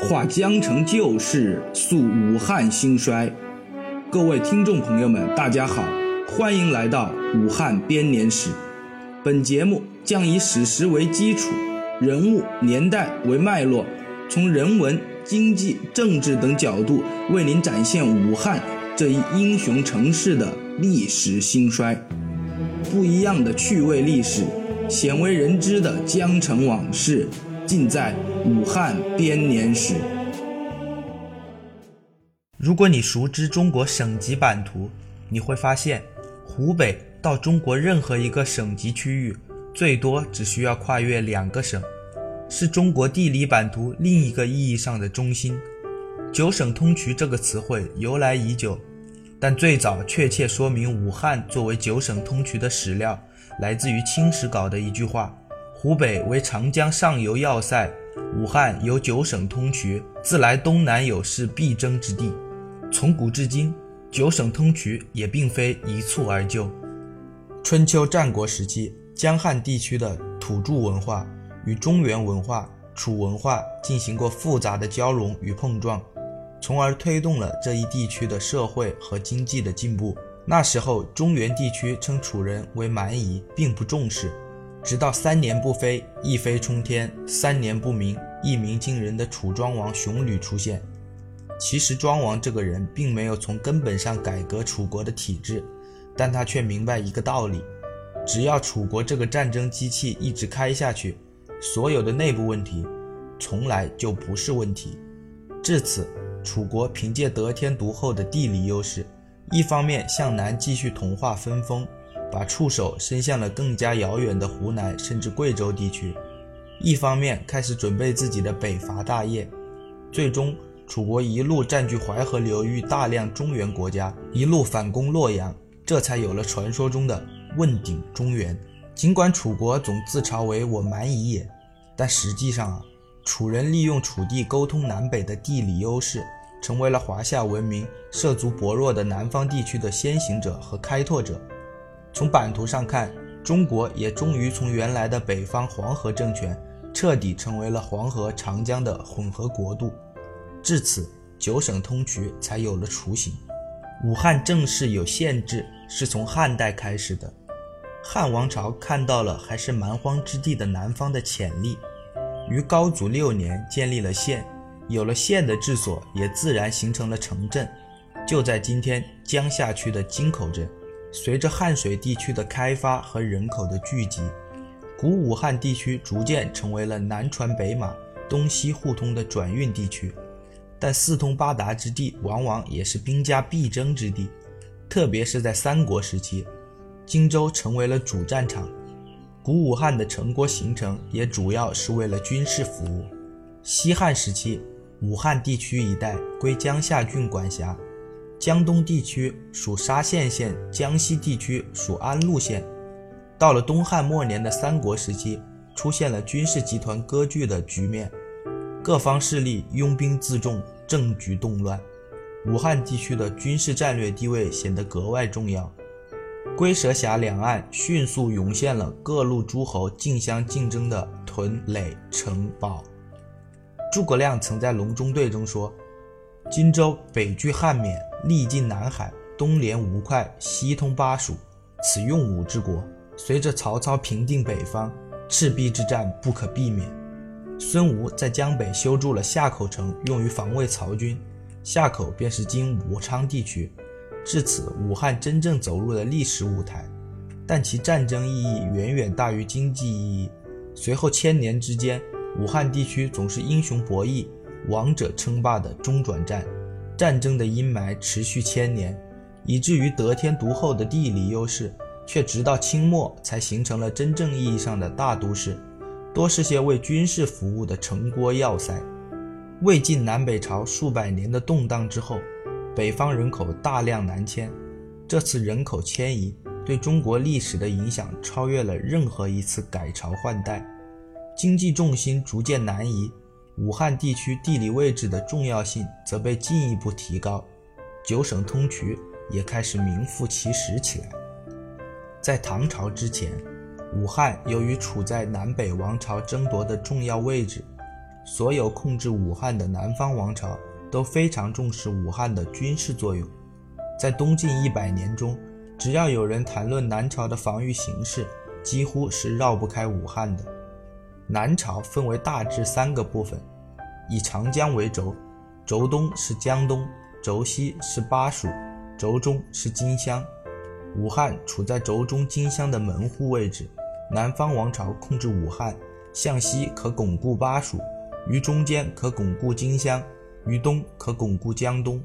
话江城旧事，诉武汉兴衰。各位听众朋友们，大家好，欢迎来到武汉编年史。本节目将以史实为基础，人物年代为脉络，从人文、经济、政治等角度为您展现武汉这一英雄城市的历史兴衰。不一样的趣味历史，鲜为人知的江城往事，尽在武汉编年史。如果你熟知中国省级版图，你会发现，湖北到中国任何一个省级区域，最多只需要跨越两个省，是中国地理版图另一个意义上的中心。九省通衢这个词汇由来已久，但最早确切说明武汉作为九省通衢的史料，来自于《清史稿》的一句话：“湖北为长江上游要塞，武汉有九省通衢，自来东南有是必争之地。”从古至今，九省通衢也并非一蹴而就。春秋战国时期，江汉地区的土著文化与中原文化、楚文化进行过复杂的交融与碰撞，从而推动了这一地区的社会和经济的进步。那时候，中原地区称楚人为蛮夷，并不重视。直到三年不飞，一飞冲天；三年不鸣，一鸣惊人的楚庄王熊吕出现。其实庄王这个人并没有从根本上改革楚国的体制，但他却明白一个道理：只要楚国这个战争机器一直开下去，所有的内部问题从来就不是问题。至此，楚国凭借得天独厚的地理优势，一方面向南继续同化分封，把触手伸向了更加遥远的湖南甚至贵州地区；一方面开始准备自己的北伐大业，最终。楚国一路占据淮河流域大量中原国家，一路反攻洛阳，这才有了传说中的问鼎中原。尽管楚国总自嘲为我蛮夷也，但实际上啊，楚人利用楚地沟通南北的地理优势，成为了华夏文明涉足薄弱的南方地区的先行者和开拓者。从版图上看，中国也终于从原来的北方黄河政权，彻底成为了黄河、长江的混合国度。至此，九省通衢才有了雏形。武汉正式有县制是从汉代开始的。汉王朝看到了还是蛮荒之地的南方的潜力，于高祖六年建立了县。有了县的治所，也自然形成了城镇，就在今天江夏区的金口镇。随着汉水地区的开发和人口的聚集，古武汉地区逐渐成为了南船北马、东西互通的转运地区。但四通八达之地，往往也是兵家必争之地，特别是在三国时期，荆州成为了主战场。古武汉的成国形成也主要是为了军事服务。西汉时期，武汉地区一带归江夏郡管辖，江东地区属沙县县，江西地区属安陆县。到了东汉末年的三国时期，出现了军事集团割据的局面。各方势力拥兵自重，政局动乱，武汉地区的军事战略地位显得格外重要。龟蛇峡两岸迅速涌现了各路诸侯竞相竞争的屯垒城堡。诸葛亮曾在《隆中对》中说：“荆州北据汉沔，历尽南海，东连吴会，西通巴蜀，此用武之国。随着曹操平定北方，赤壁之战不可避免。”孙吴在江北修筑了夏口城，用于防卫曹军。夏口便是今武昌地区。至此，武汉真正走入了历史舞台，但其战争意义远远大于经济意义。随后千年之间，武汉地区总是英雄博弈、王者称霸的中转站，战争的阴霾持续千年，以至于得天独厚的地理优势，却直到清末才形成了真正意义上的大都市。多是些为军事服务的城郭要塞。魏晋南北朝数百年的动荡之后，北方人口大量南迁。这次人口迁移对中国历史的影响超越了任何一次改朝换代。经济重心逐渐南移，武汉地区地理位置的重要性则被进一步提高，九省通衢也开始名副其实起来。在唐朝之前。武汉由于处在南北王朝争夺的重要位置，所有控制武汉的南方王朝都非常重视武汉的军事作用。在东晋一百年中，只要有人谈论南朝的防御形势，几乎是绕不开武汉的。南朝分为大致三个部分，以长江为轴，轴东是江东，轴西是巴蜀，轴中是荆襄。武汉处在轴中荆襄的门户位置，南方王朝控制武汉，向西可巩固巴蜀，于中间可巩固荆襄，于东可巩固江东。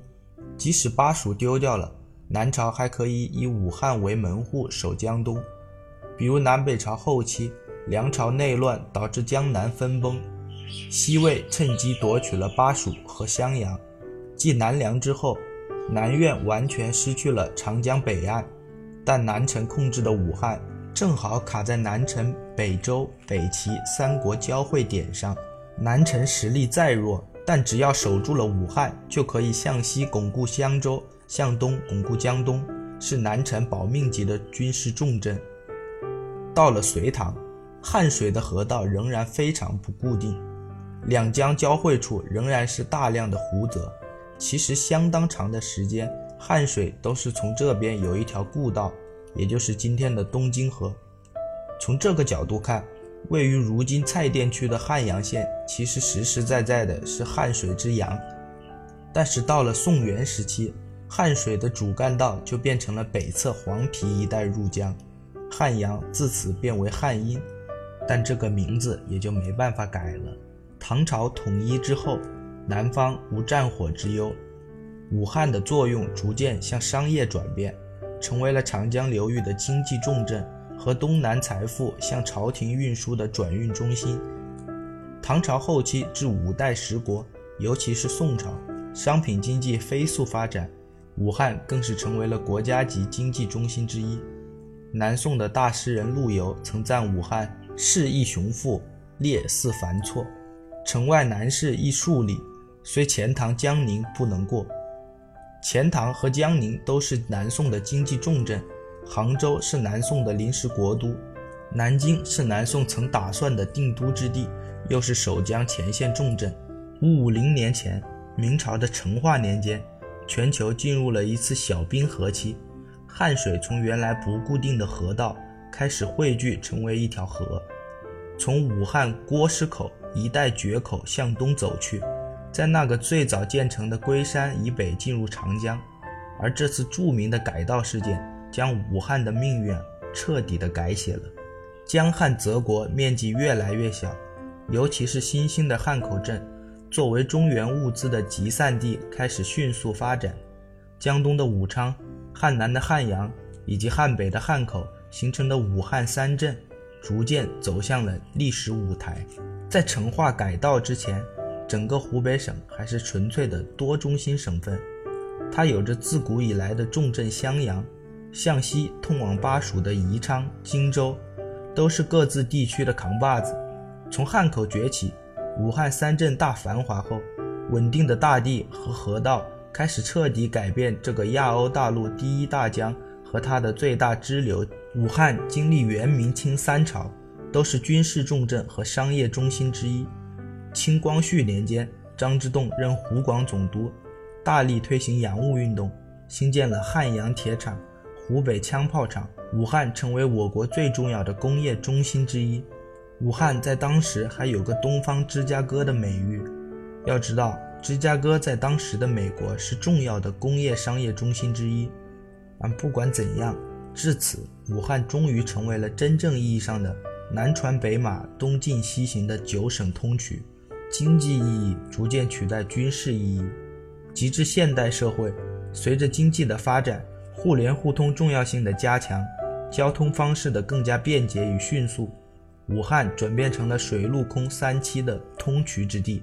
即使巴蜀丢掉了，南朝还可以以武汉为门户守江东。比如南北朝后期。梁朝内乱导致江南分崩，西魏趁机夺取了巴蜀和襄阳。继南梁之后，南苑完全失去了长江北岸，但南陈控制的武汉正好卡在南陈、北周、北齐三国交汇点上。南陈实力再弱，但只要守住了武汉，就可以向西巩固襄州，向东巩固江东，是南陈保命级的军事重镇。到了隋唐。汉水的河道仍然非常不固定，两江交汇处仍然是大量的湖泽。其实相当长的时间，汉水都是从这边有一条故道，也就是今天的东京河。从这个角度看，位于如今蔡甸区的汉阳县，其实实实在在的是汉水之阳。但是到了宋元时期，汉水的主干道就变成了北侧黄陂一带入江，汉阳自此变为汉阴。但这个名字也就没办法改了。唐朝统一之后，南方无战火之忧，武汉的作用逐渐向商业转变，成为了长江流域的经济重镇和东南财富向朝廷运输的转运中心。唐朝后期至五代十国，尤其是宋朝，商品经济飞速发展，武汉更是成为了国家级经济中心之一。南宋的大诗人陆游曾赞武汉。市邑雄富，列似繁错。城外南市亦数里，虽钱塘江宁不能过。钱塘和江宁都是南宋的经济重镇，杭州是南宋的临时国都，南京是南宋曾打算的定都之地，又是守江前线重镇。五五零年前，明朝的成化年间，全球进入了一次小冰河期，汉水从原来不固定的河道。开始汇聚成为一条河，从武汉郭师口一带决口向东走去，在那个最早建成的龟山以北进入长江。而这次著名的改道事件，将武汉的命运彻底的改写了。江汉泽国面积越来越小，尤其是新兴的汉口镇，作为中原物资的集散地，开始迅速发展。江东的武昌、汉南的汉阳以及汉北的汉口。形成的武汉三镇，逐渐走向了历史舞台。在成化改道之前，整个湖北省还是纯粹的多中心省份。它有着自古以来的重镇襄阳，向西通往巴蜀的宜昌、荆州，都是各自地区的扛把子。从汉口崛起，武汉三镇大繁华后，稳定的大地和河道开始彻底改变这个亚欧大陆第一大江和它的最大支流。武汉经历元、明、清三朝，都是军事重镇和商业中心之一。清光绪年间，张之洞任湖广总督，大力推行洋务运动，兴建了汉阳铁厂、湖北枪炮厂，武汉成为我国最重要的工业中心之一。武汉在当时还有个“东方芝加哥”的美誉。要知道，芝加哥在当时的美国是重要的工业商业中心之一。但不管怎样。至此，武汉终于成为了真正意义上的南传北马、东进西行的九省通衢，经济意义逐渐取代军事意义。及至现代社会，随着经济的发展，互联互通重要性的加强，交通方式的更加便捷与迅速，武汉转变成了水陆空三栖的通衢之地。